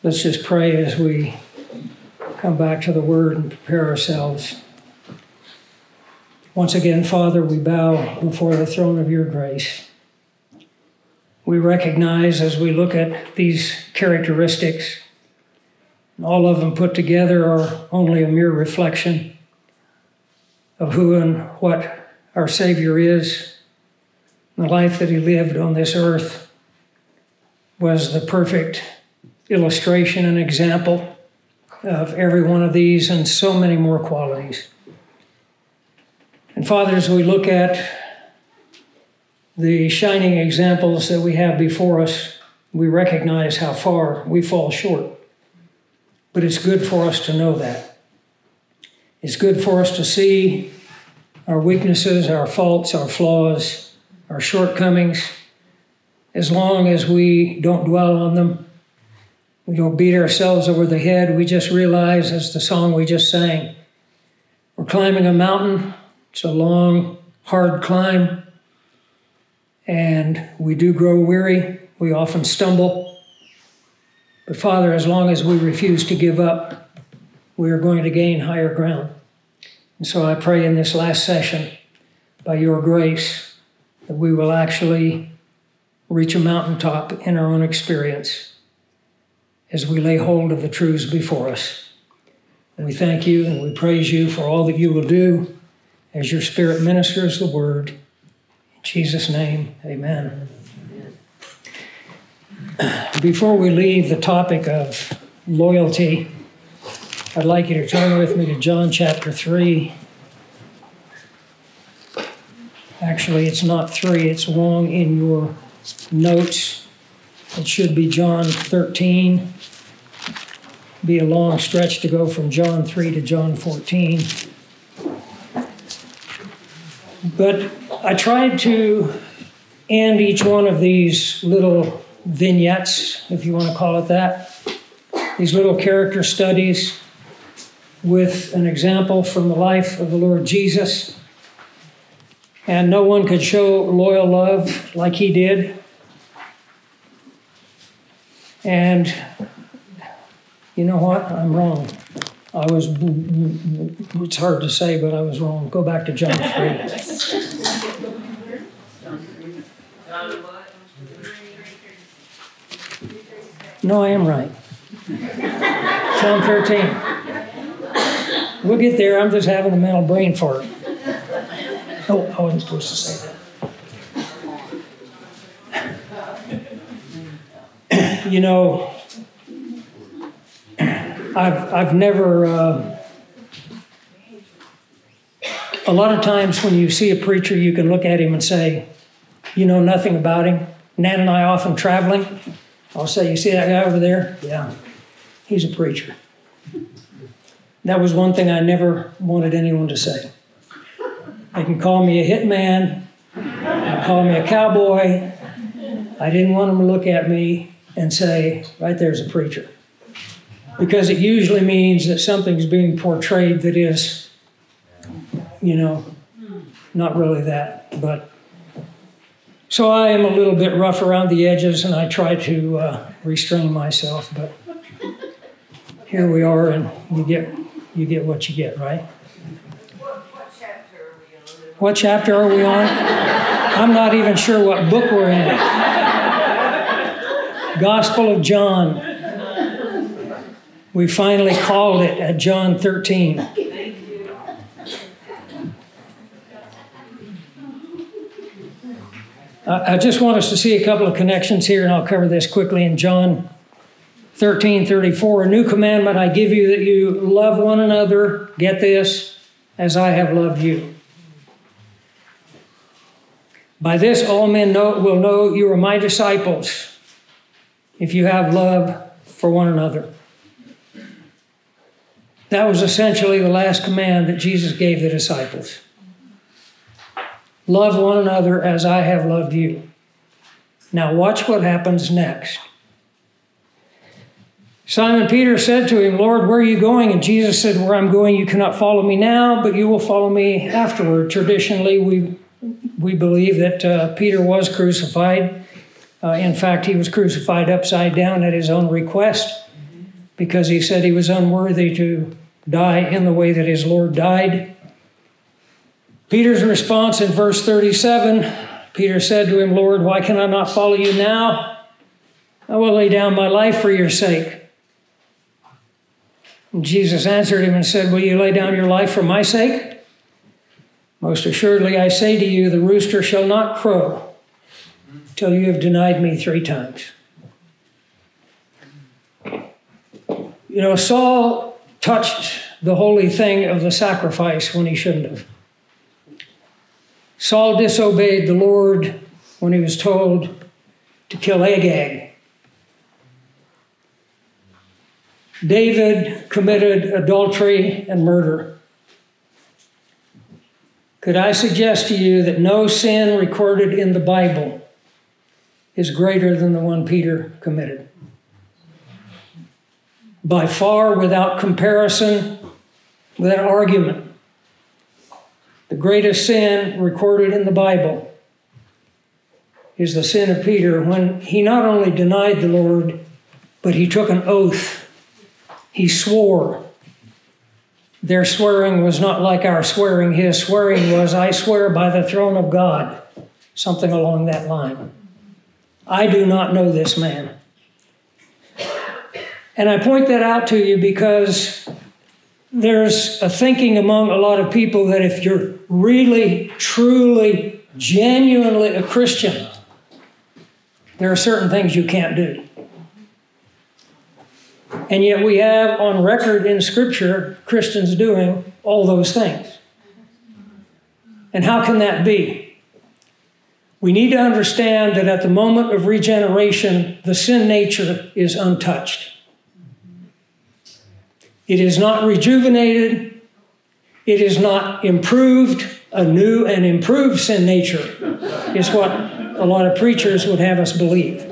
Let's just pray as we come back to the Word and prepare ourselves. Once again, Father, we bow before the throne of your grace. We recognize as we look at these characteristics, all of them put together are only a mere reflection of who and what our Savior is. The life that he lived on this earth was the perfect illustration and example of every one of these and so many more qualities. And Father, as we look at the shining examples that we have before us, we recognize how far we fall short. But it's good for us to know that. It's good for us to see our weaknesses, our faults, our flaws, our shortcomings, as long as we don't dwell on them we don't beat ourselves over the head. We just realize, as the song we just sang, we're climbing a mountain. It's a long, hard climb. And we do grow weary. We often stumble. But Father, as long as we refuse to give up, we are going to gain higher ground. And so I pray in this last session, by your grace, that we will actually reach a mountaintop in our own experience as we lay hold of the truths before us. And we thank you and we praise you for all that you will do as your Spirit ministers the word. In Jesus' name, amen. Before we leave the topic of loyalty, I'd like you to turn with me to John chapter 3. Actually, it's not 3, it's wrong in your notes. It should be John 13 be a long stretch to go from John 3 to John 14. But I tried to end each one of these little vignettes, if you want to call it that, these little character studies with an example from the life of the Lord Jesus. And no one could show loyal love like he did. And you know what? I'm wrong. I was, it's hard to say, but I was wrong. Go back to John 3. No, I am right. John 13. We'll get there. I'm just having a mental brain fart. Oh, I wasn't supposed to say that. You know, I've, I've never, uh, a lot of times when you see a preacher, you can look at him and say, you know nothing about him. Nan and I often traveling. I'll say, you see that guy over there? Yeah, he's a preacher. That was one thing I never wanted anyone to say. They can call me a hitman, call me a cowboy. I didn't want them to look at me and say, right there's a preacher because it usually means that something's being portrayed that is, you know, not really that. But so I am a little bit rough around the edges, and I try to uh, restrain myself. But here we are, and you get you get what you get, right? What chapter are we on? I'm not even sure what book we're in. Gospel of John. We finally called it at John 13. I just want us to see a couple of connections here, and I'll cover this quickly in John 13 34. A new commandment I give you that you love one another, get this, as I have loved you. By this, all men know, will know you are my disciples if you have love for one another. That was essentially the last command that Jesus gave the disciples. Love one another as I have loved you. Now, watch what happens next. Simon Peter said to him, Lord, where are you going? And Jesus said, Where I'm going, you cannot follow me now, but you will follow me afterward. Traditionally, we, we believe that uh, Peter was crucified. Uh, in fact, he was crucified upside down at his own request because he said he was unworthy to die in the way that his Lord died. Peter's response in verse 37 Peter said to him, Lord, why can I not follow you now? I will lay down my life for your sake. And Jesus answered him and said, Will you lay down your life for my sake? Most assuredly, I say to you, the rooster shall not crow till you have denied me three times. You know, Saul touched the holy thing of the sacrifice when he shouldn't have. Saul disobeyed the Lord when he was told to kill Agag. David committed adultery and murder. Could I suggest to you that no sin recorded in the Bible is greater than the one Peter committed? By far, without comparison, without argument the greatest sin recorded in the Bible is the sin of Peter when he not only denied the Lord, but he took an oath. He swore. Their swearing was not like our swearing. His swearing was, I swear by the throne of God, something along that line. I do not know this man. And I point that out to you because there's a thinking among a lot of people that if you're really, truly, genuinely a Christian, there are certain things you can't do. And yet we have on record in Scripture Christians doing all those things. And how can that be? We need to understand that at the moment of regeneration, the sin nature is untouched. It is not rejuvenated. It is not improved. A new and improved sin nature is what a lot of preachers would have us believe.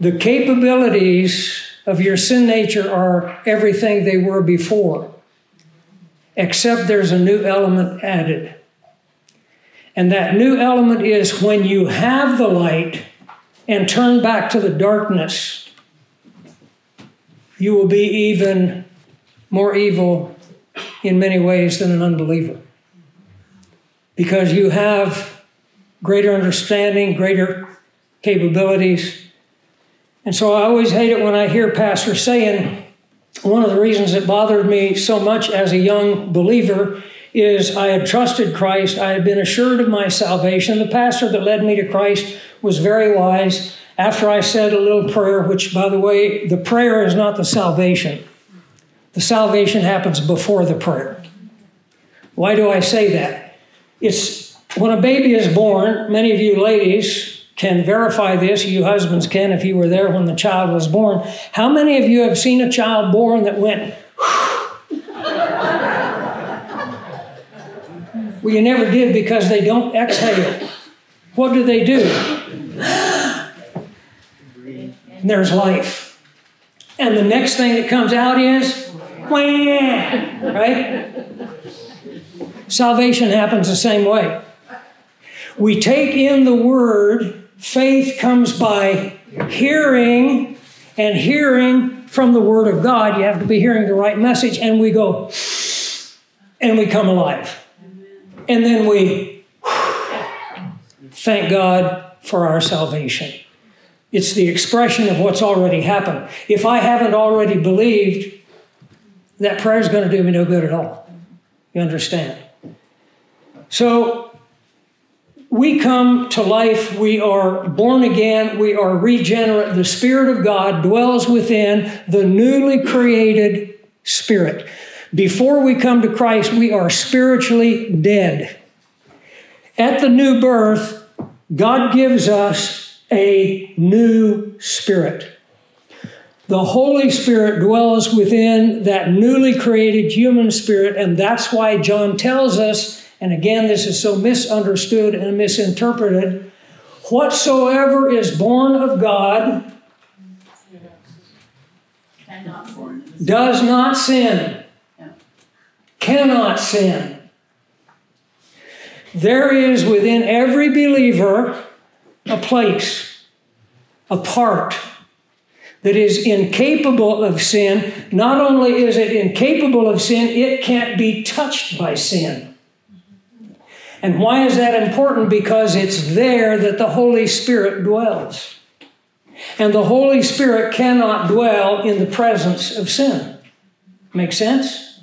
The capabilities of your sin nature are everything they were before, except there's a new element added. And that new element is when you have the light and turn back to the darkness you will be even more evil in many ways than an unbeliever. Because you have greater understanding, greater capabilities. And so I always hate it when I hear pastors saying, one of the reasons it bothered me so much as a young believer is I had trusted Christ, I had been assured of my salvation. The pastor that led me to Christ was very wise after I said a little prayer, which, by the way, the prayer is not the salvation. The salvation happens before the prayer. Why do I say that? It's when a baby is born, many of you ladies can verify this, you husbands can if you were there when the child was born. How many of you have seen a child born that went, well, you never did because they don't exhale. What do they do? and there's life. And the next thing that comes out is, right? Salvation happens the same way. We take in the word, faith comes by hearing, and hearing from the word of God. You have to be hearing the right message, and we go, and we come alive. And then we thank God for our salvation. It's the expression of what's already happened. If I haven't already believed, that prayer is going to do me no good at all. You understand? So, we come to life, we are born again, we are regenerate. The Spirit of God dwells within the newly created spirit. Before we come to Christ, we are spiritually dead. At the new birth, God gives us a new spirit. The Holy Spirit dwells within that newly created human spirit, and that's why John tells us, and again, this is so misunderstood and misinterpreted whatsoever is born of God does not sin, cannot sin. There is within every believer a place, a part that is incapable of sin, not only is it incapable of sin, it can't be touched by sin. And why is that important? Because it's there that the Holy Spirit dwells. And the Holy Spirit cannot dwell in the presence of sin. Make sense?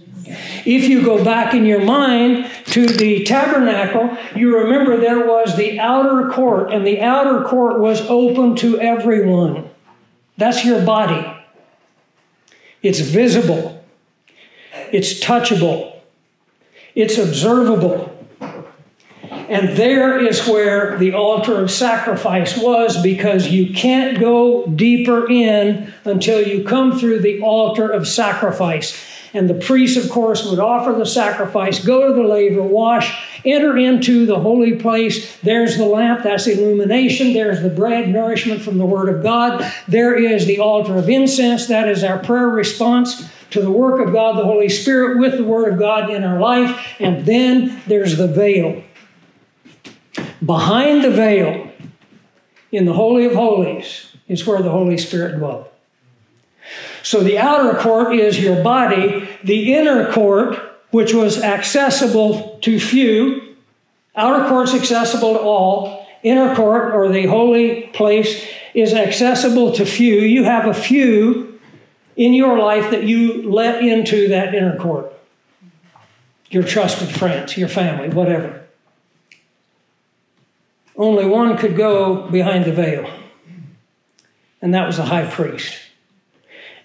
If you go back in your mind to the tabernacle, you remember there was the outer court, and the outer court was open to everyone. That's your body. It's visible, it's touchable, it's observable. And there is where the altar of sacrifice was because you can't go deeper in until you come through the altar of sacrifice. And the priest, of course, would offer the sacrifice, go to the laver, wash, enter into the holy place. There's the lamp, that's illumination. There's the bread, nourishment from the Word of God. There is the altar of incense, that is our prayer response to the work of God, the Holy Spirit, with the Word of God in our life. And then there's the veil. Behind the veil, in the Holy of Holies, is where the Holy Spirit dwelt. So the outer court is your body, the inner court, which was accessible to few, outer court's accessible to all, inner court or the holy place is accessible to few. You have a few in your life that you let into that inner court. Your trusted friends, your family, whatever. Only one could go behind the veil, and that was the high priest.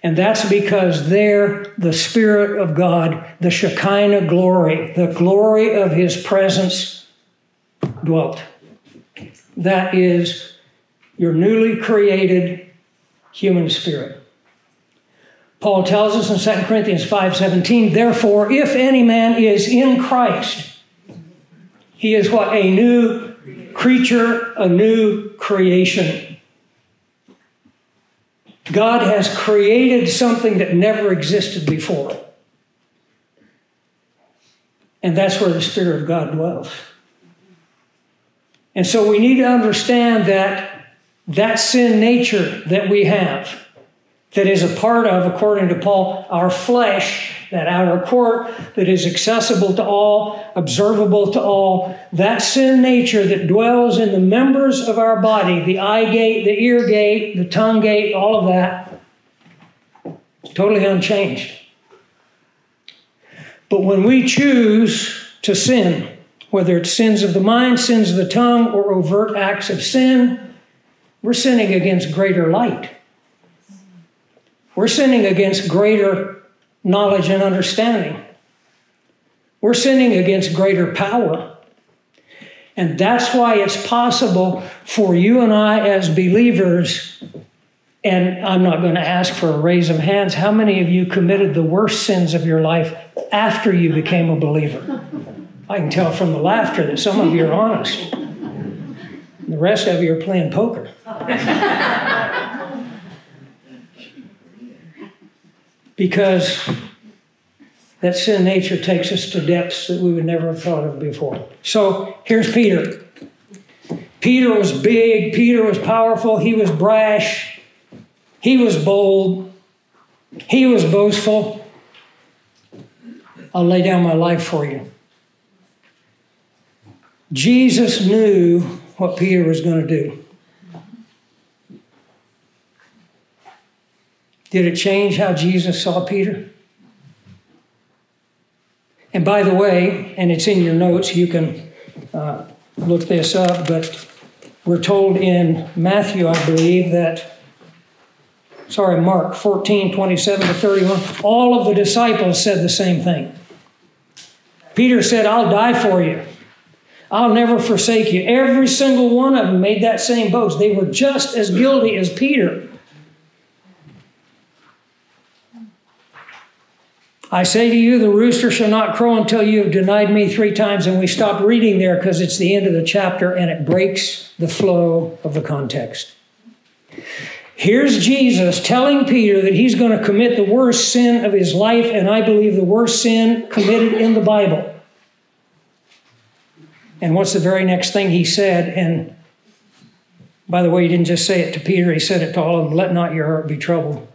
And that's because there the Spirit of God, the Shekinah glory, the glory of His presence dwelt. That is your newly created human spirit. Paul tells us in 2 Corinthians 5:17, therefore, if any man is in Christ, he is what? A new creature, a new creation. God has created something that never existed before. And that's where the Spirit of God dwells. And so we need to understand that that sin nature that we have, that is a part of, according to Paul, our flesh, that outer court that is accessible to all, observable to all, that sin nature that dwells in the members of our body, the eye gate, the ear gate, the tongue gate, all of that, totally unchanged. But when we choose to sin, whether it's sins of the mind, sins of the tongue, or overt acts of sin, we're sinning against greater light. We're sinning against greater knowledge and understanding. We're sinning against greater power. And that's why it's possible for you and I as believers, and I'm not going to ask for a raise of hands, how many of you committed the worst sins of your life after you became a believer? I can tell from the laughter that some of you are honest. The rest of you are playing poker. because that sin nature takes us to depths that we would never have thought of before. So here's Peter. Peter was big, Peter was powerful, he was brash, he was bold, he was boastful. I'll lay down my life for you. Jesus knew what Peter was going to do. Did it change how Jesus saw Peter? And by the way, and it's in your notes, you can uh, look this up, but we're told in Matthew, I believe, that, sorry, Mark 14, 27 to 31, all of the disciples said the same thing. Peter said, I'll die for you. I'll never forsake you. Every single one of them made that same boast. They were just as guilty as Peter. I say to you, the rooster shall not crow until you have denied me three times. And we stop reading there because it's the end of the chapter and it breaks the flow of the context. Here's Jesus telling Peter that he's going to commit the worst sin of his life, and I believe the worst sin committed in the Bible. And what's the very next thing he said? And By the way, he didn't just say it to Peter, he said it to all of them let not your heart be troubled.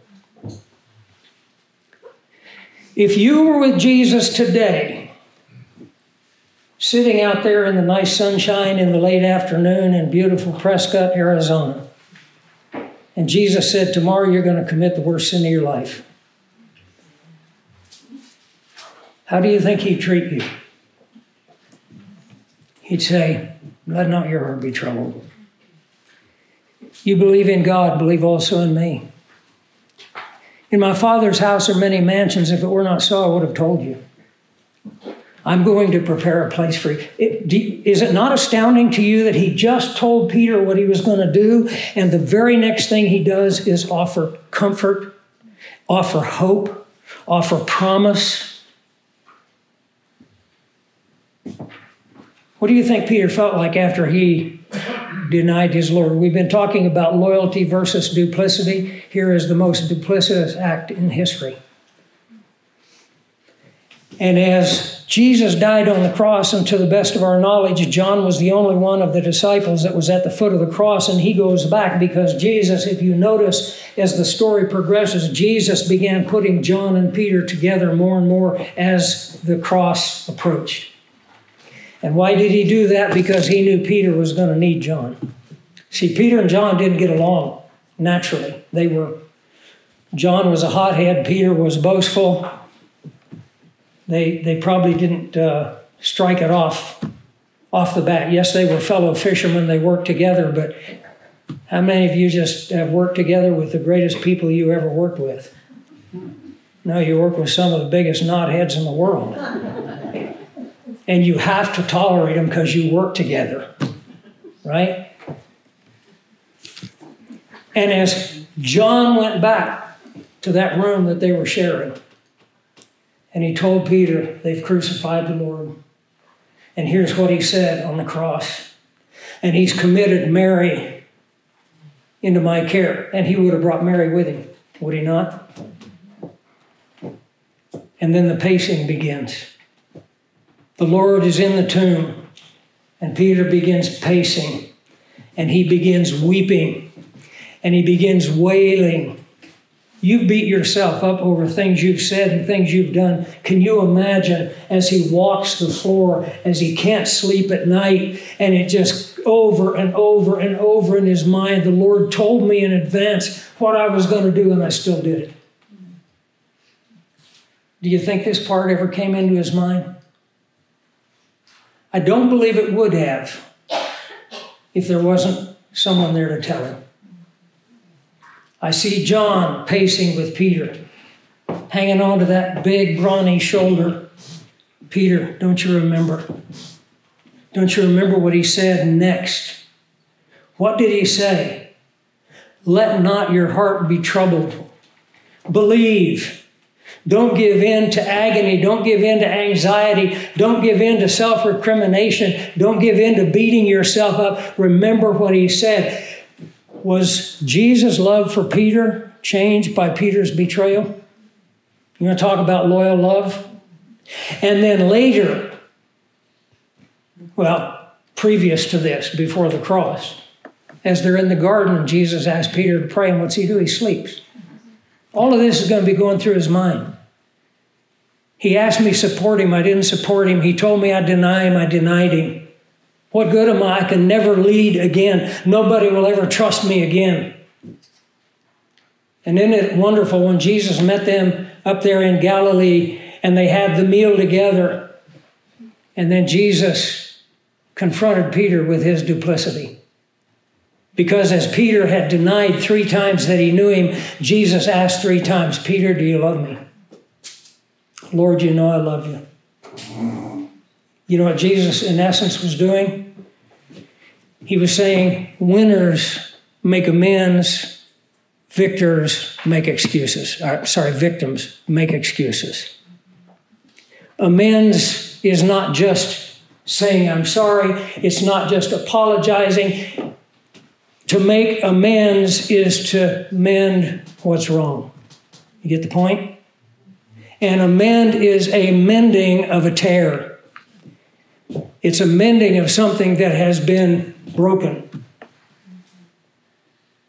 If you were with Jesus today, sitting out there in the nice sunshine in the late afternoon in beautiful Prescott, Arizona, and Jesus said, Tomorrow you're going to commit the worst sin of your life, how do you think he'd treat you? He'd say, Let not your heart be troubled. You believe in God, believe also in me. In my Father's house are many mansions. If it were not so, I would have told you. I'm going to prepare a place for you. Is it not astounding to you that he just told Peter what he was going to do, and the very next thing he does is offer comfort, offer hope, offer promise? What do you think Peter felt like after he denied his Lord. We've been talking about loyalty versus duplicity. Here is the most duplicitous act in history. And as Jesus died on the cross, and to the best of our knowledge, John was the only one of the disciples that was at the foot of the cross, and he goes back because Jesus, if you notice as the story progresses, Jesus began putting John and Peter together more and more as the cross approached. And why did he do that? Because he knew Peter was going to need John. See, Peter and John didn't get along naturally. They were, John was a hothead, Peter was boastful. They, they probably didn't uh, strike it off off the bat. Yes, they were fellow fishermen, they worked together, but how many of you just have worked together with the greatest people you ever worked with? No, you work with some of the biggest knotheads in the world and you have to tolerate them because you work together, right? And as John went back to that room that they were sharing, and he told Peter, They've crucified the Lord. And here's what he said on the cross. And he's committed Mary into my care. And he would have brought Mary with him, would he not? And then the pacing begins. The Lord is in the tomb, and Peter begins pacing, and he begins weeping, and he begins wailing. You've beat yourself up over things you've said and things you've done. Can you imagine as he walks the floor, as he can't sleep at night, and it just over and over and over in his mind, the Lord told me in advance what I was going to do, and I still did it. Do you think this part ever came into his mind? I don't believe it would have if there wasn't someone there to tell him. I see John pacing with Peter, hanging on to that big, brawny shoulder. Peter, don't you remember? Don't you remember what he said next? What did he say? Let not your heart be troubled. Believe don't give in to agony. Don't give in to anxiety. Don't give in to self recrimination. Don't give in to beating yourself up. Remember what he said. Was Jesus' love for Peter changed by Peter's betrayal? You want to talk about loyal love? And then later, well, previous to this, before the cross, as they're in the garden, Jesus asked Peter to pray, and what's he do? He sleeps. All of this is going to be going through his mind. He asked me support him. I didn't support him. He told me I'd deny him. I denied him. What good am I? I can never lead again. Nobody will ever trust me again. And isn't it wonderful when Jesus met them up there in Galilee and they had the meal together? And then Jesus confronted Peter with his duplicity. Because as Peter had denied three times that he knew him, Jesus asked three times, Peter, do you love me? Lord, you know I love you. You know what Jesus, in essence, was doing? He was saying, winners make amends, victors make excuses. Uh, sorry, victims make excuses. Amends is not just saying, I'm sorry, it's not just apologizing. To make amends is to mend what's wrong. You get the point? And a mend is a mending of a tear. It's a mending of something that has been broken.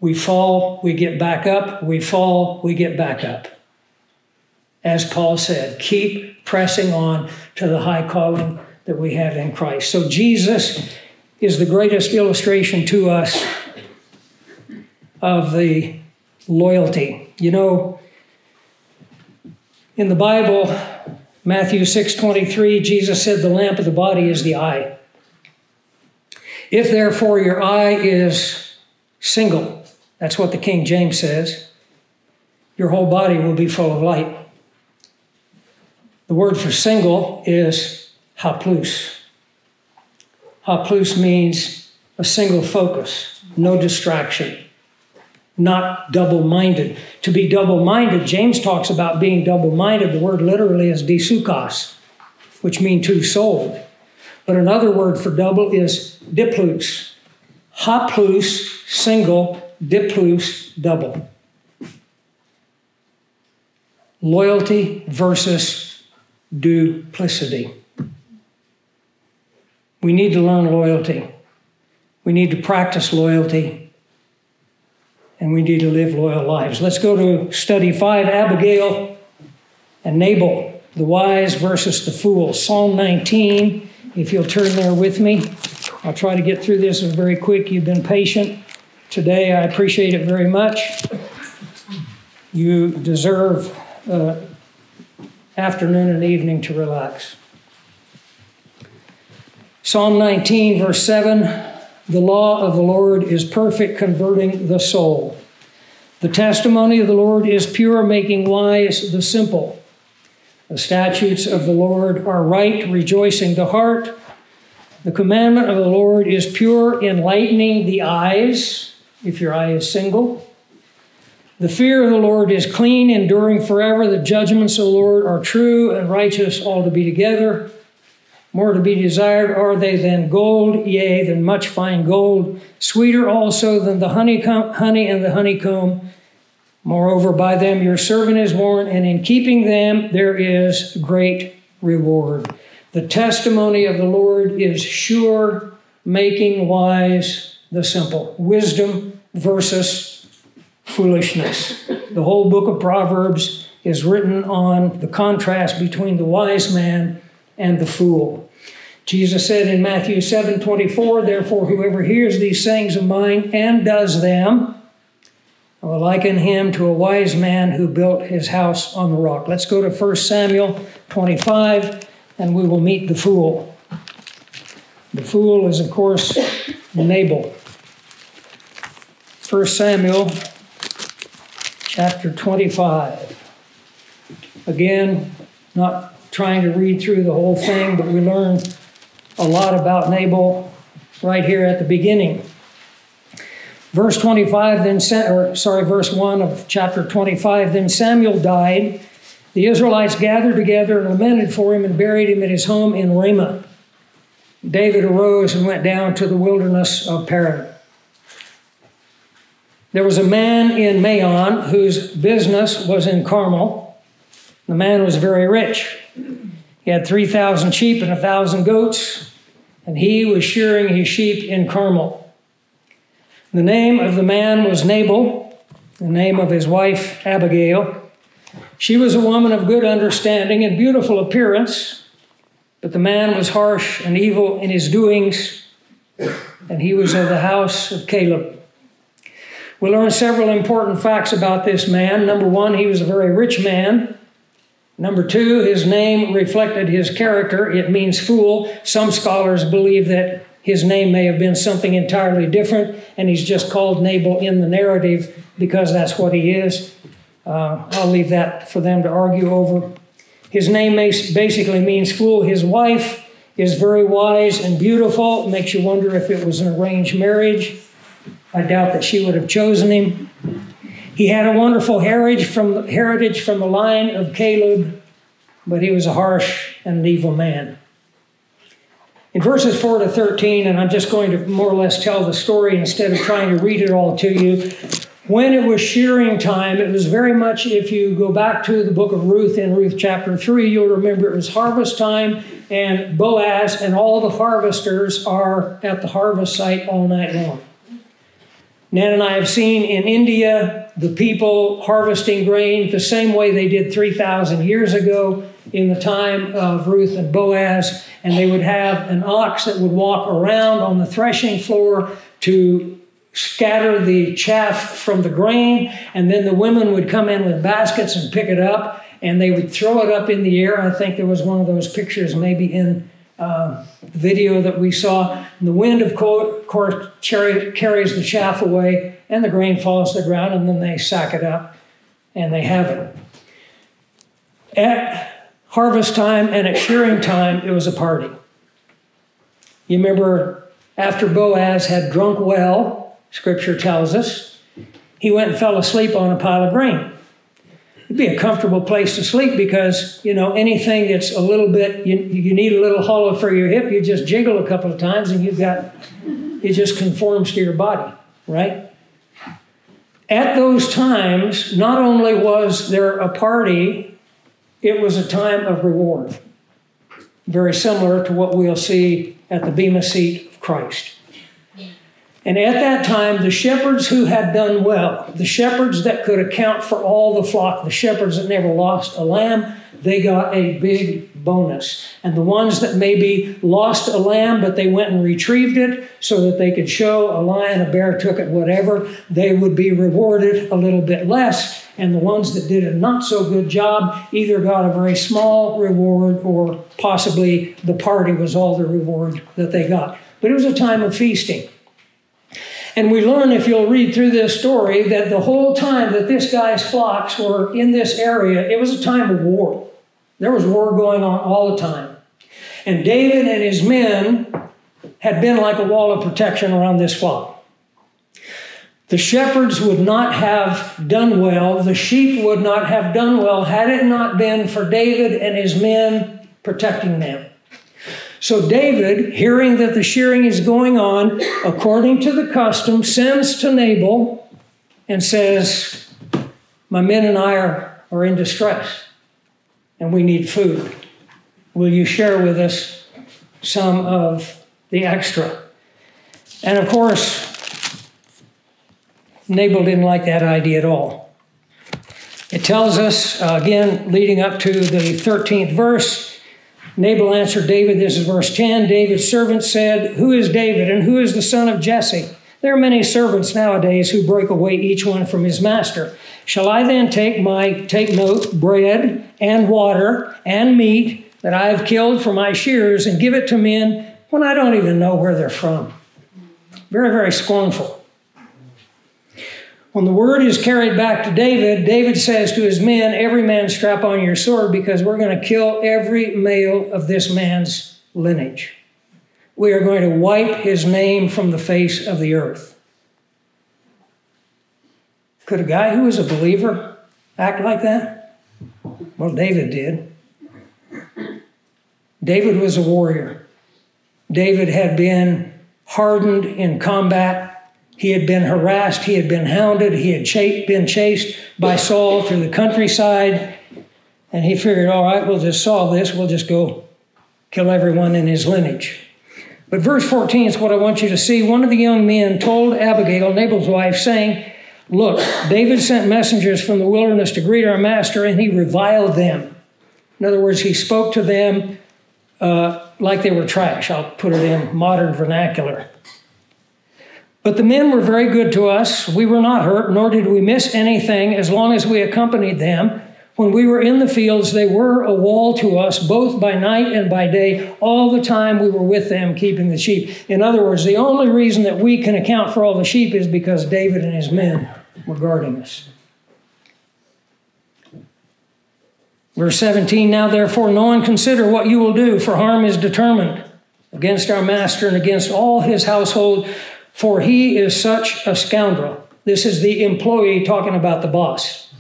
We fall, we get back up. We fall, we get back up. As Paul said, keep pressing on to the high calling that we have in Christ. So Jesus is the greatest illustration to us of the loyalty. You know, in the Bible, Matthew 6:23, Jesus said the lamp of the body is the eye. If therefore your eye is single, that's what the King James says, your whole body will be full of light. The word for single is haplus. Haplus means a single focus, no distraction, not double minded. To be double minded, James talks about being double minded. The word literally is disukos, which means two souled. But another word for double is diplus. Haplus, single, diplus, double. Loyalty versus duplicity. We need to learn loyalty. We need to practice loyalty. And we need to live loyal lives. Let's go to study five Abigail and Nabal, the wise versus the fool. Psalm 19, if you'll turn there with me. I'll try to get through this very quick. You've been patient today. I appreciate it very much. You deserve uh, afternoon and evening to relax. Psalm 19, verse 7 The law of the Lord is perfect, converting the soul. The testimony of the Lord is pure, making wise the simple. The statutes of the Lord are right, rejoicing the heart. The commandment of the Lord is pure, enlightening the eyes, if your eye is single. The fear of the Lord is clean, enduring forever. The judgments of the Lord are true and righteous, all to be together. More to be desired are they than gold, yea, than much fine gold, sweeter also than the honeycomb, honey and the honeycomb. Moreover, by them your servant is warned, and in keeping them there is great reward. The testimony of the Lord is sure, making wise the simple. Wisdom versus foolishness. The whole book of Proverbs is written on the contrast between the wise man and the fool. Jesus said in Matthew 7 24, Therefore, whoever hears these sayings of mine and does them, I will liken him to a wise man who built his house on the rock. Let's go to 1 Samuel 25 and we will meet the fool. The fool is, of course, Nabal. 1 Samuel chapter 25. Again, not trying to read through the whole thing, but we learn a lot about Nabal right here at the beginning. Verse 25, then, or sorry, verse 1 of chapter 25, then Samuel died. The Israelites gathered together and lamented for him and buried him at his home in Ramah. David arose and went down to the wilderness of Paran. There was a man in Maon whose business was in Carmel. The man was very rich. He had 3,000 sheep and 1,000 goats, and he was shearing his sheep in Carmel. The name of the man was Nabal, the name of his wife, Abigail. She was a woman of good understanding and beautiful appearance, but the man was harsh and evil in his doings, and he was of the house of Caleb. We learn several important facts about this man. Number one, he was a very rich man. Number two, his name reflected his character. It means fool. Some scholars believe that his name may have been something entirely different, and he's just called Nabal in the narrative because that's what he is. Uh, I'll leave that for them to argue over. His name basically means fool. His wife is very wise and beautiful. It makes you wonder if it was an arranged marriage. I doubt that she would have chosen him. He had a wonderful heritage from, heritage from the line of Caleb, but he was a harsh and an evil man. In verses 4 to 13, and I'm just going to more or less tell the story instead of trying to read it all to you. When it was shearing time, it was very much, if you go back to the book of Ruth in Ruth chapter 3, you'll remember it was harvest time, and Boaz and all the harvesters are at the harvest site all night long. Nan and I have seen in India the people harvesting grain the same way they did 3,000 years ago in the time of Ruth and Boaz. And they would have an ox that would walk around on the threshing floor to scatter the chaff from the grain. And then the women would come in with baskets and pick it up and they would throw it up in the air. I think there was one of those pictures maybe in uh, video that we saw. And the wind, of course, carries the chaff away, and the grain falls to the ground, and then they sack it up and they have it. At harvest time and at shearing time, it was a party. You remember after Boaz had drunk well, scripture tells us, he went and fell asleep on a pile of grain it'd be a comfortable place to sleep because you know anything that's a little bit you, you need a little hollow for your hip you just jiggle a couple of times and you've got it just conforms to your body right? At those times not only was there a party it was a time of reward. Very similar to what we'll see at the bema seat of christ and at that time, the shepherds who had done well, the shepherds that could account for all the flock, the shepherds that never lost a lamb, they got a big bonus. And the ones that maybe lost a lamb, but they went and retrieved it so that they could show a lion, a bear took it, whatever, they would be rewarded a little bit less. And the ones that did a not so good job either got a very small reward or possibly the party was all the reward that they got. But it was a time of feasting. And we learn, if you'll read through this story, that the whole time that this guy's flocks were in this area, it was a time of war. There was war going on all the time. And David and his men had been like a wall of protection around this flock. The shepherds would not have done well, the sheep would not have done well had it not been for David and his men protecting them. So David, hearing that the shearing is going on according to the custom, sends to Nabal and says, My men and I are, are in distress and we need food. Will you share with us some of the extra? And of course, Nabal didn't like that idea at all. It tells us, uh, again, leading up to the 13th verse, Nabal answered David, this is verse 10. David's servant said, Who is David and who is the son of Jesse? There are many servants nowadays who break away each one from his master. Shall I then take my, take note, bread and water and meat that I have killed for my shears and give it to men when I don't even know where they're from? Very, very scornful. When the word is carried back to David, David says to his men, Every man strap on your sword because we're going to kill every male of this man's lineage. We are going to wipe his name from the face of the earth. Could a guy who was a believer act like that? Well, David did. David was a warrior. David had been hardened in combat he had been harassed, he had been hounded, he had been chased by Saul through the countryside. And he figured, all right, we'll just solve this. We'll just go kill everyone in his lineage. But verse 14 is what I want you to see. One of the young men told Abigail, Nabal's wife, saying, Look, David sent messengers from the wilderness to greet our master, and he reviled them. In other words, he spoke to them uh, like they were trash. I'll put it in modern vernacular. But the men were very good to us. We were not hurt, nor did we miss anything as long as we accompanied them. When we were in the fields, they were a wall to us, both by night and by day. All the time we were with them, keeping the sheep. In other words, the only reason that we can account for all the sheep is because David and his men were guarding us. Verse 17 Now therefore, know and consider what you will do, for harm is determined against our master and against all his household for he is such a scoundrel. This is the employee talking about the boss.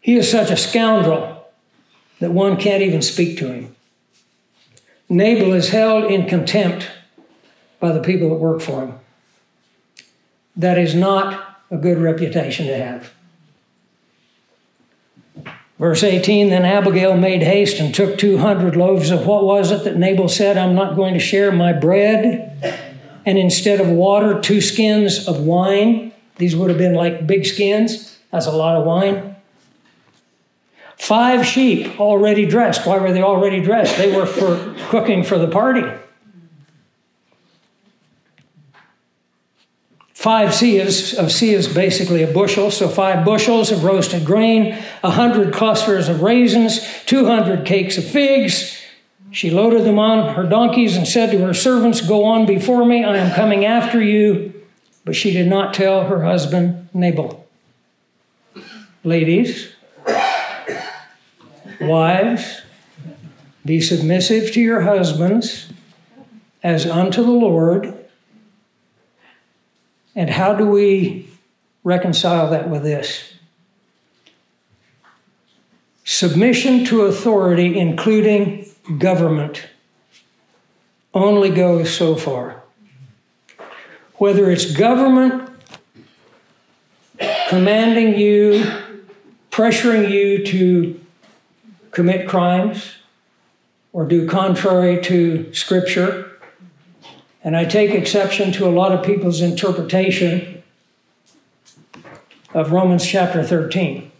He is such a scoundrel that one can't even speak to him. Nabal is held in contempt by the people that work for him. That is not a good reputation to have. Verse 18 Then Abigail made haste and took 200 loaves of what was it that Nabal said, I'm not going to share my bread and instead of water, two skins of wine. These would have been like big skins. That's a lot of wine. Five sheep already dressed. Why were they already dressed? They were for cooking for the party. Five seahs of seah is basically a bushel, so five bushels of roasted grain, a hundred clusters of raisins, two hundred cakes of figs. She loaded them on her donkeys and said to her servants, Go on before me, I am coming after you. But she did not tell her husband Nabal. Ladies, wives, be submissive to your husbands as unto the Lord and how do we reconcile that with this? Submission to authority, including government, only goes so far. Whether it's government commanding you, pressuring you to commit crimes or do contrary to Scripture, and I take exception to a lot of people's interpretation of Romans chapter 13.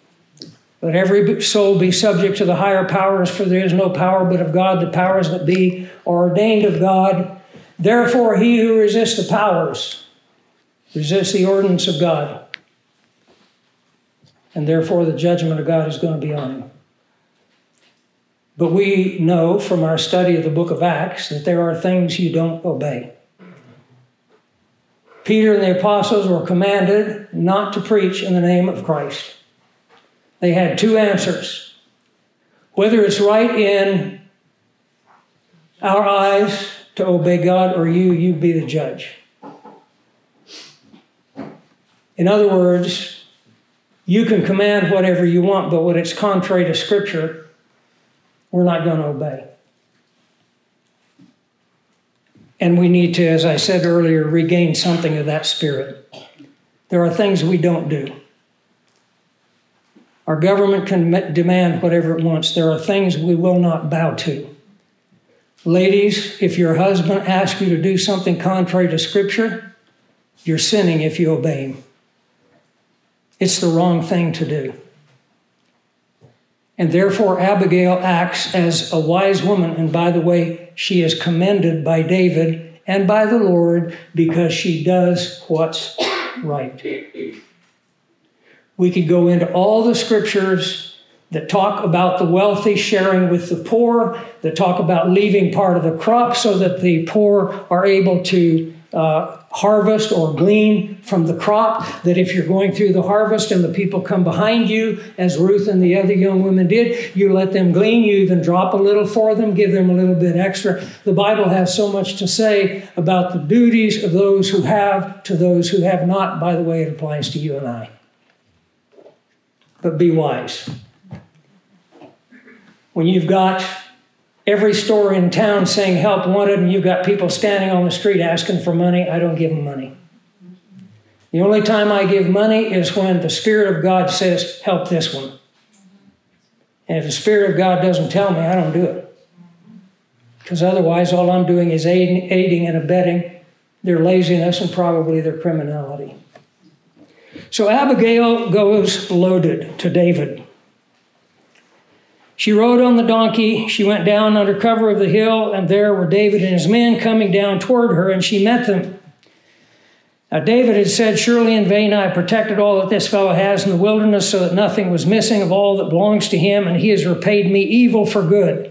Let every soul be subject to the higher powers, for there is no power but of God. The powers that be are ordained of God. Therefore, he who resists the powers resists the ordinance of God. And therefore, the judgment of God is going to be on him. But we know from our study of the book of Acts that there are things you don't obey. Peter and the apostles were commanded not to preach in the name of Christ. They had two answers. Whether it's right in our eyes to obey God or you, you be the judge. In other words, you can command whatever you want, but when it's contrary to Scripture, we're not going to obey. And we need to, as I said earlier, regain something of that spirit. There are things we don't do. Our government can demand whatever it wants. There are things we will not bow to. Ladies, if your husband asks you to do something contrary to Scripture, you're sinning if you obey him. It's the wrong thing to do. And therefore, Abigail acts as a wise woman. And by the way, she is commended by David and by the Lord because she does what's right. We could go into all the scriptures that talk about the wealthy sharing with the poor, that talk about leaving part of the crop so that the poor are able to uh, harvest or glean from the crop. That if you're going through the harvest and the people come behind you, as Ruth and the other young women did, you let them glean. You even drop a little for them, give them a little bit extra. The Bible has so much to say about the duties of those who have to those who have not. By the way, it applies to you and I. But be wise. When you've got every store in town saying help wanted, and you've got people standing on the street asking for money, I don't give them money. The only time I give money is when the Spirit of God says, help this one. And if the Spirit of God doesn't tell me, I don't do it. Because otherwise, all I'm doing is aiding, aiding and abetting their laziness and probably their criminality. So Abigail goes loaded to David. She rode on the donkey. She went down under cover of the hill, and there were David and his men coming down toward her, and she met them. Now, David had said, Surely in vain I protected all that this fellow has in the wilderness, so that nothing was missing of all that belongs to him, and he has repaid me evil for good.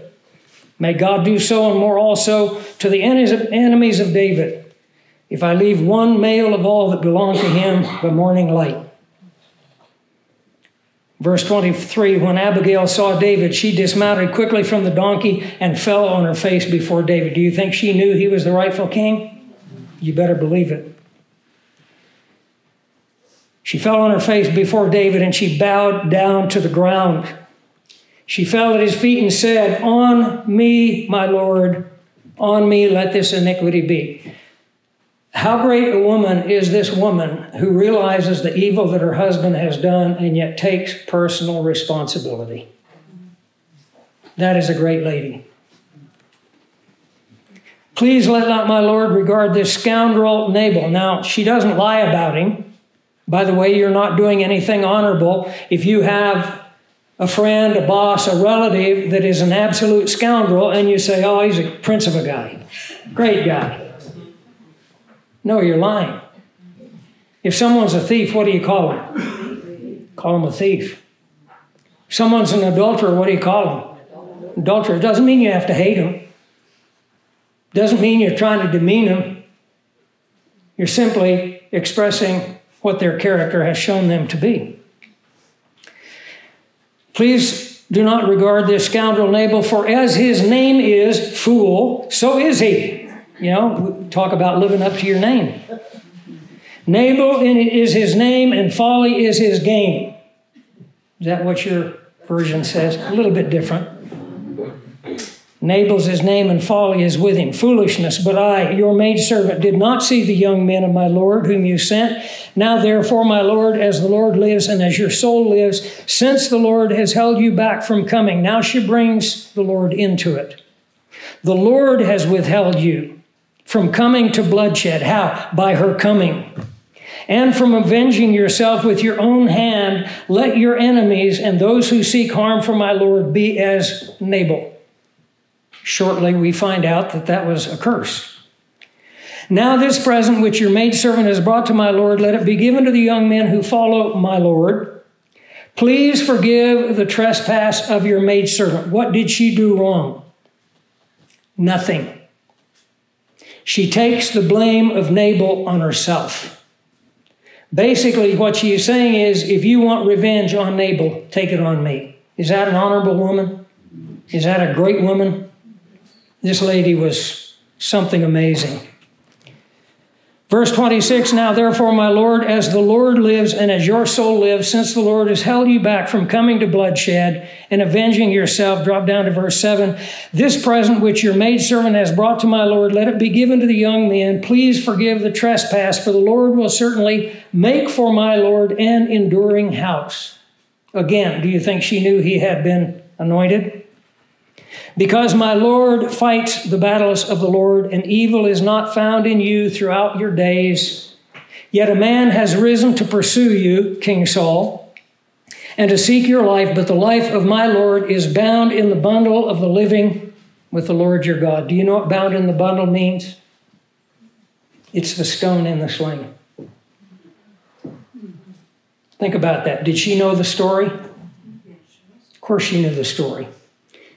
May God do so and more also to the enemies of David, if I leave one male of all that belong to him by morning light. Verse 23 When Abigail saw David, she dismounted quickly from the donkey and fell on her face before David. Do you think she knew he was the rightful king? You better believe it. She fell on her face before David and she bowed down to the ground. She fell at his feet and said, On me, my Lord, on me let this iniquity be. How great a woman is this woman who realizes the evil that her husband has done and yet takes personal responsibility? That is a great lady. Please let not my Lord regard this scoundrel Nabal. Now, she doesn't lie about him. By the way, you're not doing anything honorable if you have a friend, a boss, a relative that is an absolute scoundrel and you say, oh, he's a prince of a guy, great guy. No, you're lying. If someone's a thief, what do you call him? Call him a thief. If someone's an adulterer, what do you call him? Adulterer. Doesn't mean you have to hate him. Doesn't mean you're trying to demean them. You're simply expressing what their character has shown them to be. Please do not regard this scoundrel Nabal, for as his name is fool, so is he. You know, talk about living up to your name. Nabal is his name, and folly is his game. Is that what your version says? A little bit different. Nabal's his name, and folly is with him. Foolishness, but I, your maidservant, did not see the young men of my Lord whom you sent. Now, therefore, my Lord, as the Lord lives and as your soul lives, since the Lord has held you back from coming, now she brings the Lord into it. The Lord has withheld you from coming to bloodshed. How? By her coming. And from avenging yourself with your own hand, let your enemies and those who seek harm for my Lord be as Nabal. Shortly, we find out that that was a curse. Now, this present which your maidservant has brought to my Lord, let it be given to the young men who follow my Lord. Please forgive the trespass of your maidservant. What did she do wrong? Nothing. She takes the blame of Nabal on herself. Basically, what she is saying is if you want revenge on Nabal, take it on me. Is that an honorable woman? Is that a great woman? This lady was something amazing. Verse 26 Now, therefore, my Lord, as the Lord lives and as your soul lives, since the Lord has held you back from coming to bloodshed and avenging yourself, drop down to verse 7. This present which your maidservant has brought to my Lord, let it be given to the young men. Please forgive the trespass, for the Lord will certainly make for my Lord an enduring house. Again, do you think she knew he had been anointed? Because my Lord fights the battles of the Lord, and evil is not found in you throughout your days. Yet a man has risen to pursue you, King Saul, and to seek your life, but the life of my Lord is bound in the bundle of the living with the Lord your God. Do you know what bound in the bundle means? It's the stone in the sling. Think about that. Did she know the story? Of course, she knew the story.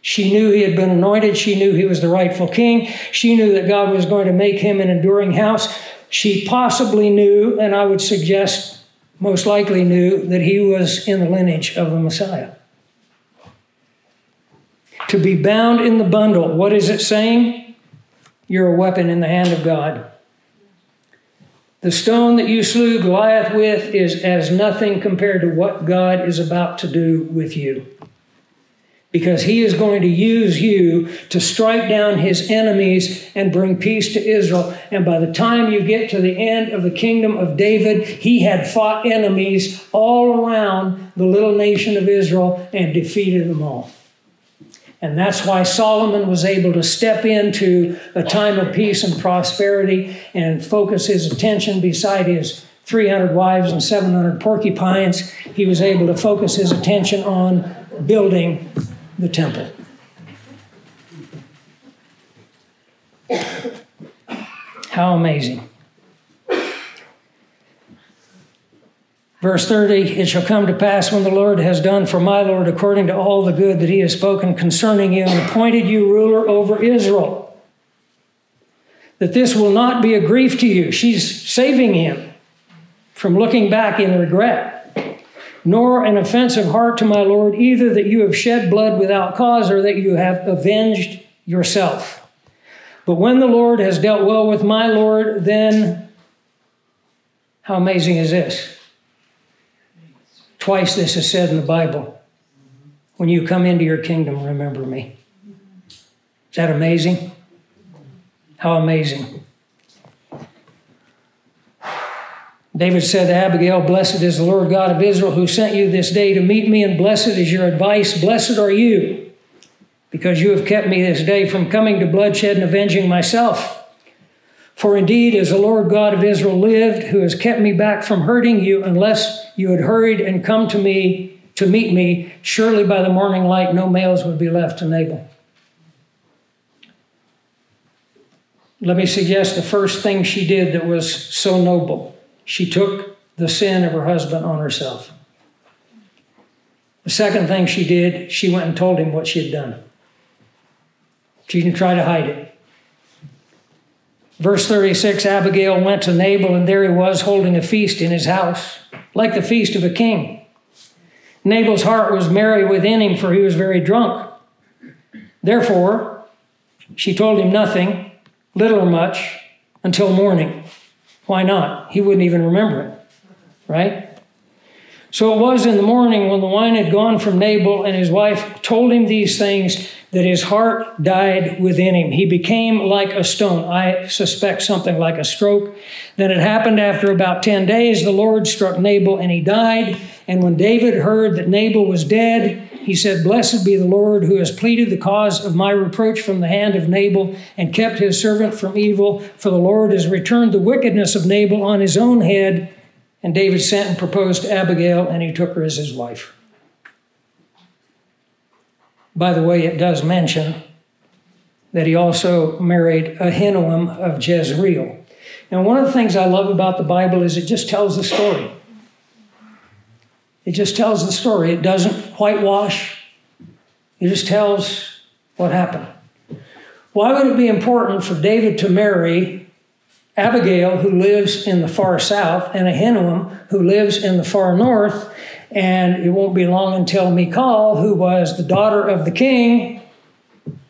She knew he had been anointed. She knew he was the rightful king. She knew that God was going to make him an enduring house. She possibly knew, and I would suggest most likely knew, that he was in the lineage of the Messiah. To be bound in the bundle, what is it saying? You're a weapon in the hand of God. The stone that you slew Goliath with is as nothing compared to what God is about to do with you because he is going to use you to strike down his enemies and bring peace to Israel. And by the time you get to the end of the kingdom of David, he had fought enemies all around the little nation of Israel and defeated them all. And that's why Solomon was able to step into a time of peace and prosperity and focus his attention beside his 300 wives and 700 porcupines. He was able to focus his attention on building the temple. How amazing. Verse 30 It shall come to pass when the Lord has done for my Lord according to all the good that he has spoken concerning you and appointed you ruler over Israel, that this will not be a grief to you. She's saving him from looking back in regret nor an offensive heart to my Lord, either that you have shed blood without cause or that you have avenged yourself. But when the Lord has dealt well with my Lord, then how amazing is this? Twice this is said in the Bible. When you come into your kingdom, remember me. Is that amazing? How amazing. David said to Abigail, Blessed is the Lord God of Israel who sent you this day to meet me, and blessed is your advice. Blessed are you because you have kept me this day from coming to bloodshed and avenging myself. For indeed, as the Lord God of Israel lived, who has kept me back from hurting you, unless you had hurried and come to me to meet me, surely by the morning light no males would be left to Nabal. Let me suggest the first thing she did that was so noble. She took the sin of her husband on herself. The second thing she did, she went and told him what she had done. She didn't try to hide it. Verse 36 Abigail went to Nabal, and there he was holding a feast in his house, like the feast of a king. Nabal's heart was merry within him, for he was very drunk. Therefore, she told him nothing, little or much, until morning. Why not? He wouldn't even remember it, right? So it was in the morning when the wine had gone from Nabal and his wife told him these things that his heart died within him. He became like a stone. I suspect something like a stroke. Then it happened after about 10 days, the Lord struck Nabal and he died. And when David heard that Nabal was dead, he said, Blessed be the Lord who has pleaded the cause of my reproach from the hand of Nabal and kept his servant from evil, for the Lord has returned the wickedness of Nabal on his own head. And David sent and proposed to Abigail, and he took her as his wife. By the way, it does mention that he also married Ahinoam of Jezreel. Now, one of the things I love about the Bible is it just tells the story. It just tells the story. It doesn't whitewash, it just tells what happened. Why would it be important for David to marry Abigail, who lives in the far south, and Ahinoam, who lives in the far north. And it won't be long until Michal, who was the daughter of the king,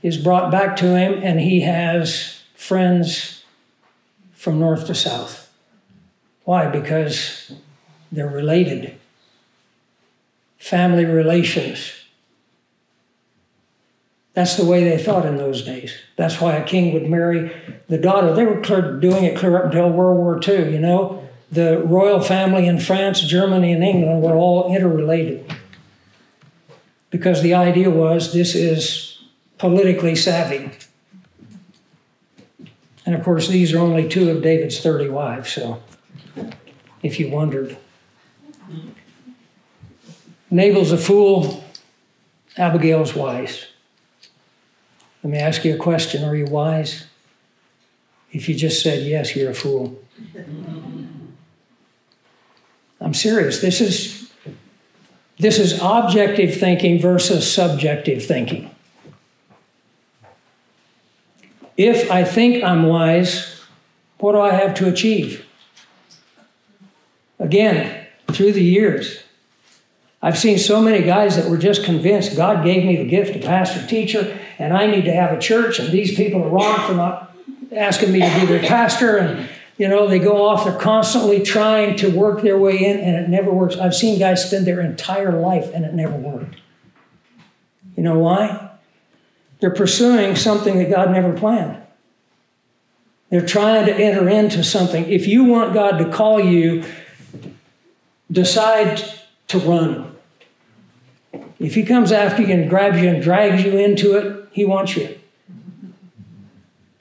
is brought back to him, and he has friends from north to south. Why? Because they're related. Family relations. That's the way they thought in those days. That's why a king would marry the daughter. They were clear, doing it clear up until World War II, you know. The royal family in France, Germany, and England were all interrelated. Because the idea was this is politically savvy. And of course, these are only two of David's 30 wives, so if you wondered. Nabal's a fool, Abigail's wise. Let me ask you a question Are you wise? If you just said yes, you're a fool. I'm serious. This is this is objective thinking versus subjective thinking. If I think I'm wise, what do I have to achieve? Again, through the years, I've seen so many guys that were just convinced God gave me the gift of pastor teacher and I need to have a church and these people are wrong for not asking me to be their pastor and you know they go off they're constantly trying to work their way in and it never works. I've seen guys spend their entire life and it never worked. You know why? They're pursuing something that God never planned. They're trying to enter into something. If you want God to call you, decide to run. If he comes after you and grabs you and drags you into it, he wants you.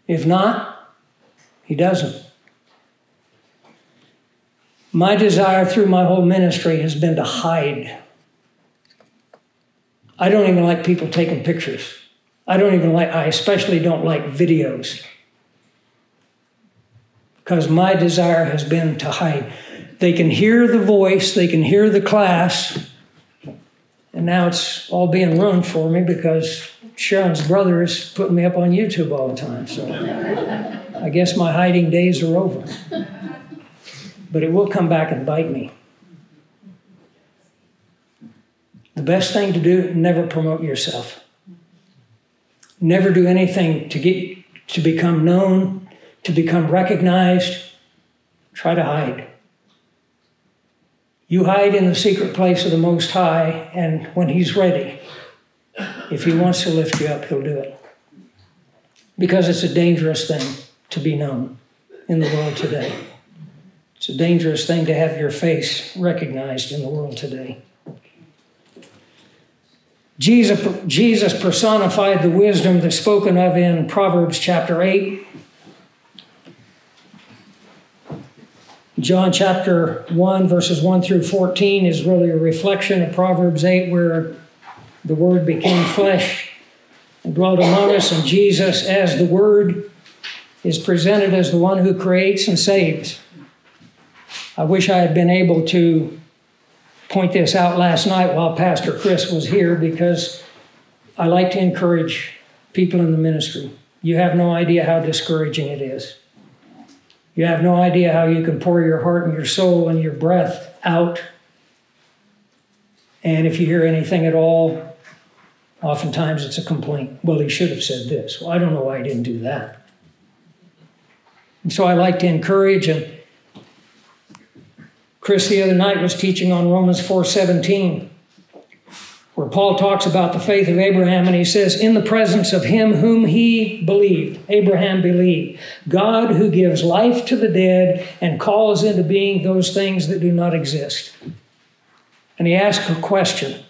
If not, he doesn't. My desire through my whole ministry has been to hide. I don't even like people taking pictures. I don't even like, I especially don't like videos. Because my desire has been to hide. They can hear the voice, they can hear the class, and now it's all being ruined for me because Sharon's brother is putting me up on YouTube all the time. So I guess my hiding days are over. But it will come back and bite me. The best thing to do, never promote yourself. Never do anything to get to become known, to become recognized. Try to hide. You hide in the secret place of the Most High, and when He's ready, if He wants to lift you up, He'll do it. Because it's a dangerous thing to be known in the world today. It's a dangerous thing to have your face recognized in the world today. Jesus, Jesus personified the wisdom that's spoken of in Proverbs chapter 8. John chapter 1, verses 1 through 14 is really a reflection of Proverbs 8, where the Word became flesh and dwelt among us, and Jesus, as the Word, is presented as the one who creates and saves. I wish I had been able to point this out last night while Pastor Chris was here because I like to encourage people in the ministry. You have no idea how discouraging it is. You have no idea how you can pour your heart and your soul and your breath out. And if you hear anything at all, oftentimes it's a complaint. Well, he should have said this. Well, I don't know why he didn't do that. And so I like to encourage and Chris the other night was teaching on Romans 4:17 where Paul talks about the faith of Abraham and he says in the presence of him whom he believed Abraham believed God who gives life to the dead and calls into being those things that do not exist. And he asks a question.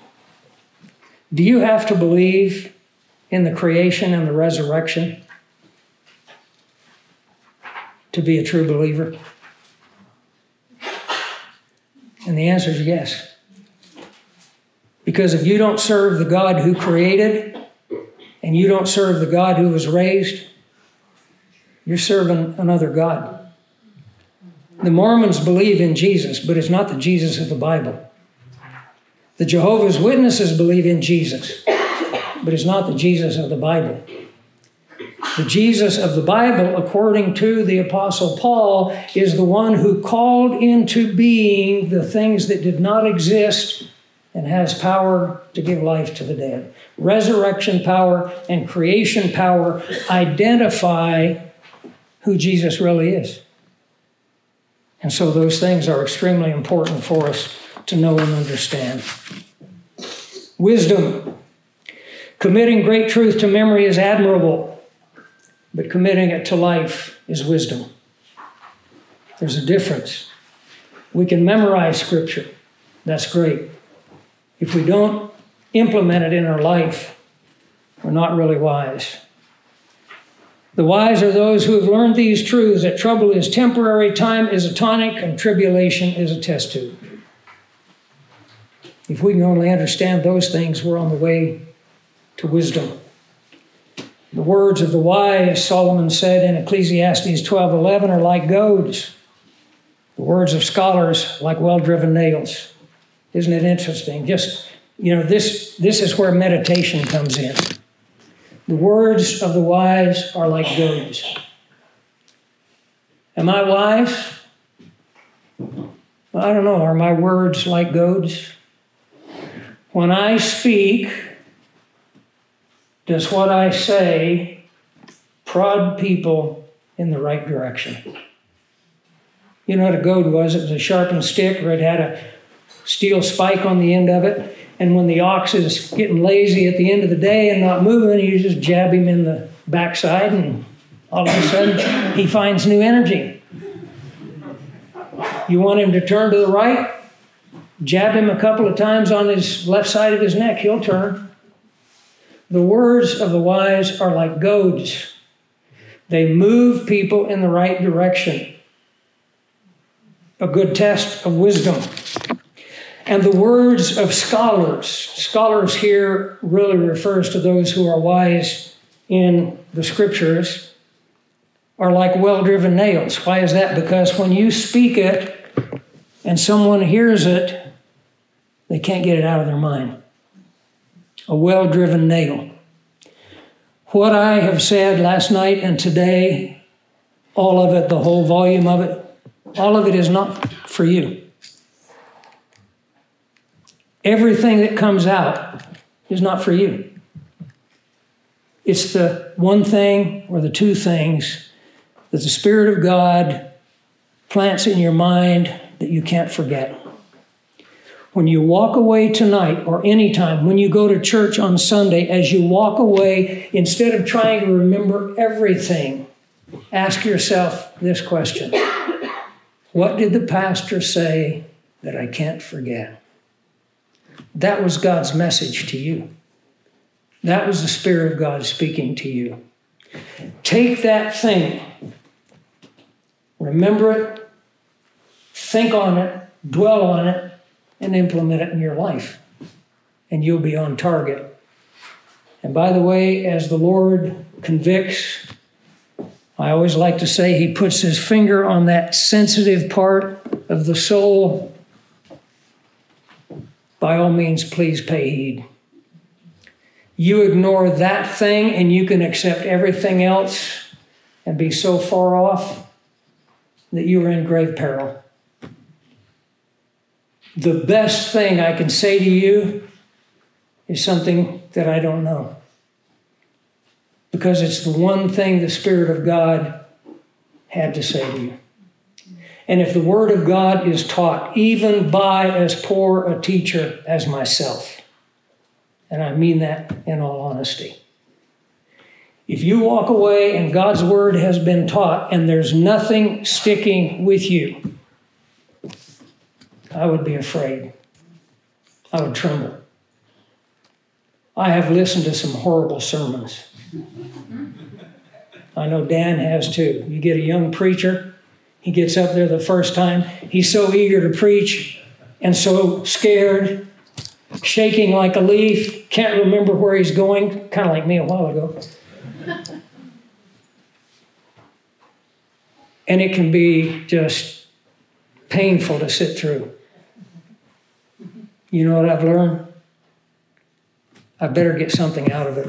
Do you have to believe in the creation and the resurrection to be a true believer? And the answer is yes. Because if you don't serve the God who created and you don't serve the God who was raised, you're serving another God. The Mormons believe in Jesus, but it's not the Jesus of the Bible. The Jehovah's Witnesses believe in Jesus, but it's not the Jesus of the Bible. The Jesus of the Bible, according to the Apostle Paul, is the one who called into being the things that did not exist and has power to give life to the dead. Resurrection power and creation power identify who Jesus really is. And so those things are extremely important for us to know and understand. Wisdom. Committing great truth to memory is admirable but committing it to life is wisdom. There's a difference. We can memorize Scripture, that's great. If we don't implement it in our life, we're not really wise. The wise are those who have learned these truths that trouble is temporary, time is a tonic, and tribulation is a test tube. If we can only understand those things, we're on the way to wisdom. The words of the wise, Solomon said in Ecclesiastes 12 11, are like goads. The words of scholars, like well driven nails. Isn't it interesting? Just, you know, this, this is where meditation comes in. The words of the wise are like goads. Am I wise? I don't know. Are my words like goads? When I speak, does what I say prod people in the right direction? You know what a goad was? It was a sharpened stick where it had a steel spike on the end of it. And when the ox is getting lazy at the end of the day and not moving, you just jab him in the backside, and all of a sudden he finds new energy. You want him to turn to the right? Jab him a couple of times on his left side of his neck, he'll turn. The words of the wise are like goads, they move people in the right direction. A good test of wisdom. And the words of scholars, scholars here really refers to those who are wise in the scriptures, are like well driven nails. Why is that? Because when you speak it and someone hears it, they can't get it out of their mind a well driven nail. What I have said last night and today, all of it, the whole volume of it, all of it is not for you. Everything that comes out is not for you. It's the one thing or the two things that the Spirit of God plants in your mind that you can't forget. When you walk away tonight or anytime, when you go to church on Sunday, as you walk away, instead of trying to remember everything, ask yourself this question What did the pastor say that I can't forget? That was God's message to you. That was the Spirit of God speaking to you. Take that thing, remember it, think on it, dwell on it, and implement it in your life. And you'll be on target. And by the way, as the Lord convicts, I always like to say he puts his finger on that sensitive part of the soul. By all means, please pay heed. You ignore that thing and you can accept everything else and be so far off that you are in grave peril. The best thing I can say to you is something that I don't know. Because it's the one thing the Spirit of God had to say to you. And if the Word of God is taught even by as poor a teacher as myself, and I mean that in all honesty. If you walk away and God's word has been taught and there's nothing sticking with you, I would be afraid. I would tremble. I have listened to some horrible sermons. I know Dan has too. You get a young preacher, he gets up there the first time, he's so eager to preach and so scared shaking like a leaf, can't remember where he's going, kind of like me a while ago. and it can be just painful to sit through. You know what I've learned? I better get something out of it.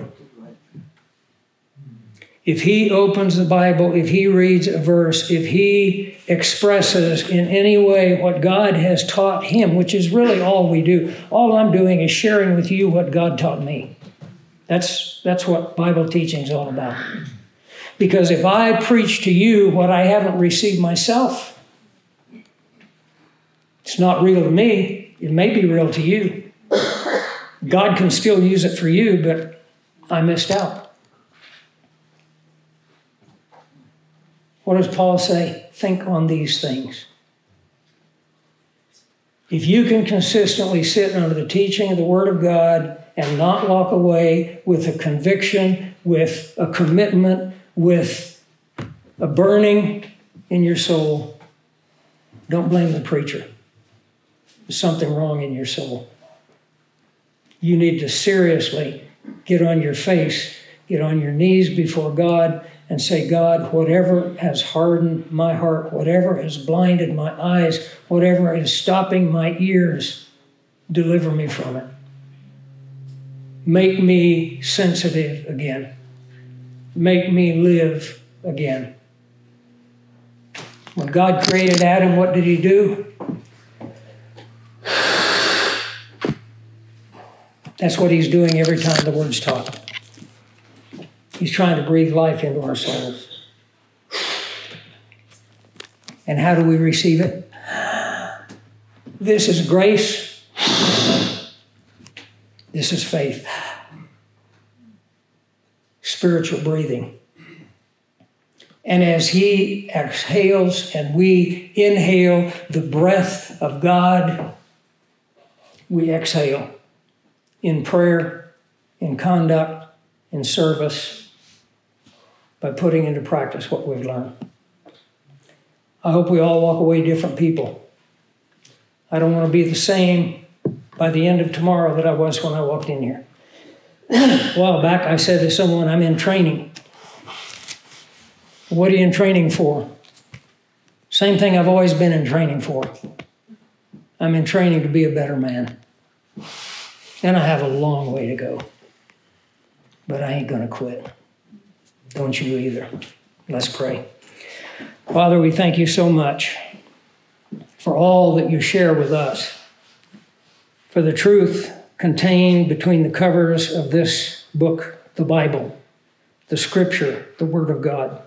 If he opens the Bible, if he reads a verse, if he expresses in any way what God has taught him, which is really all we do, all I'm doing is sharing with you what God taught me. That's, that's what Bible teaching is all about. Because if I preach to you what I haven't received myself, it's not real to me. It may be real to you. God can still use it for you, but I missed out. What does Paul say? Think on these things. If you can consistently sit under the teaching of the Word of God and not walk away with a conviction, with a commitment, with a burning in your soul, don't blame the preacher. There's something wrong in your soul. You need to seriously get on your face, get on your knees before God, and say, God, whatever has hardened my heart, whatever has blinded my eyes, whatever is stopping my ears, deliver me from it. Make me sensitive again. Make me live again. When God created Adam, what did he do? That's what he's doing every time the word's taught. He's trying to breathe life into our souls. And how do we receive it? This is grace. This is faith. Spiritual breathing. And as He exhales and we inhale the breath of God, we exhale in prayer, in conduct, in service, by putting into practice what we've learned. I hope we all walk away different people. I don't want to be the same by the end of tomorrow that I was when I walked in here. a while back, I said to someone, I'm in training. What are you in training for? Same thing I've always been in training for. I'm in training to be a better man. And I have a long way to go. But I ain't going to quit. Don't you either. Let's pray. Father, we thank you so much for all that you share with us, for the truth contained between the covers of this book, the Bible, the Scripture, the Word of God,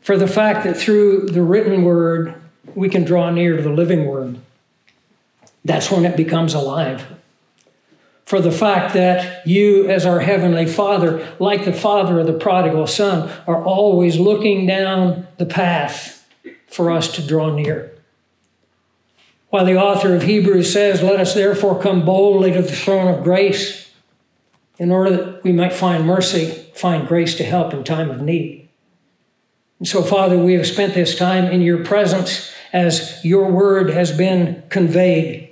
for the fact that through the written Word, we can draw near to the living Word. That's when it becomes alive for the fact that you, as our Heavenly Father, like the Father of the prodigal Son, are always looking down the path for us to draw near. While the author of Hebrews says, Let us therefore come boldly to the throne of grace, in order that we might find mercy, find grace to help in time of need. And so, Father, we have spent this time in your presence as your word has been conveyed.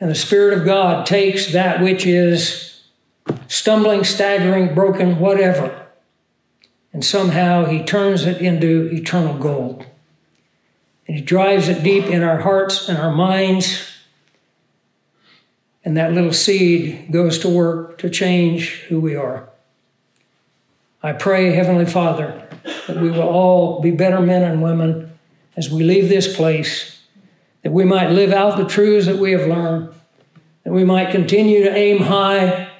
And the Spirit of God takes that which is stumbling, staggering, broken, whatever, and somehow He turns it into eternal gold. And He drives it deep in our hearts and our minds. And that little seed goes to work to change who we are. I pray, Heavenly Father, that we will all be better men and women as we leave this place, that we might live out the truths that we have learned, that we might continue to aim high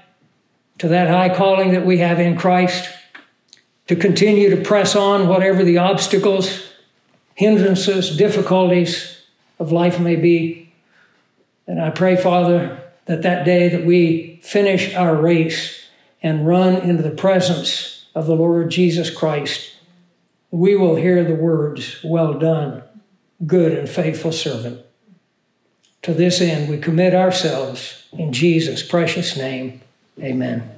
to that high calling that we have in Christ, to continue to press on whatever the obstacles, hindrances, difficulties of life may be. And I pray, Father, that that day that we finish our race and run into the presence of the Lord Jesus Christ, we will hear the words, Well done, good and faithful servant. To this end, we commit ourselves in Jesus' precious name. Amen.